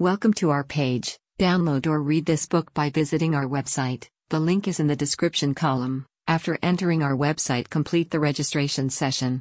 Welcome to our page. Download or read this book by visiting our website. The link is in the description column. After entering our website, complete the registration session.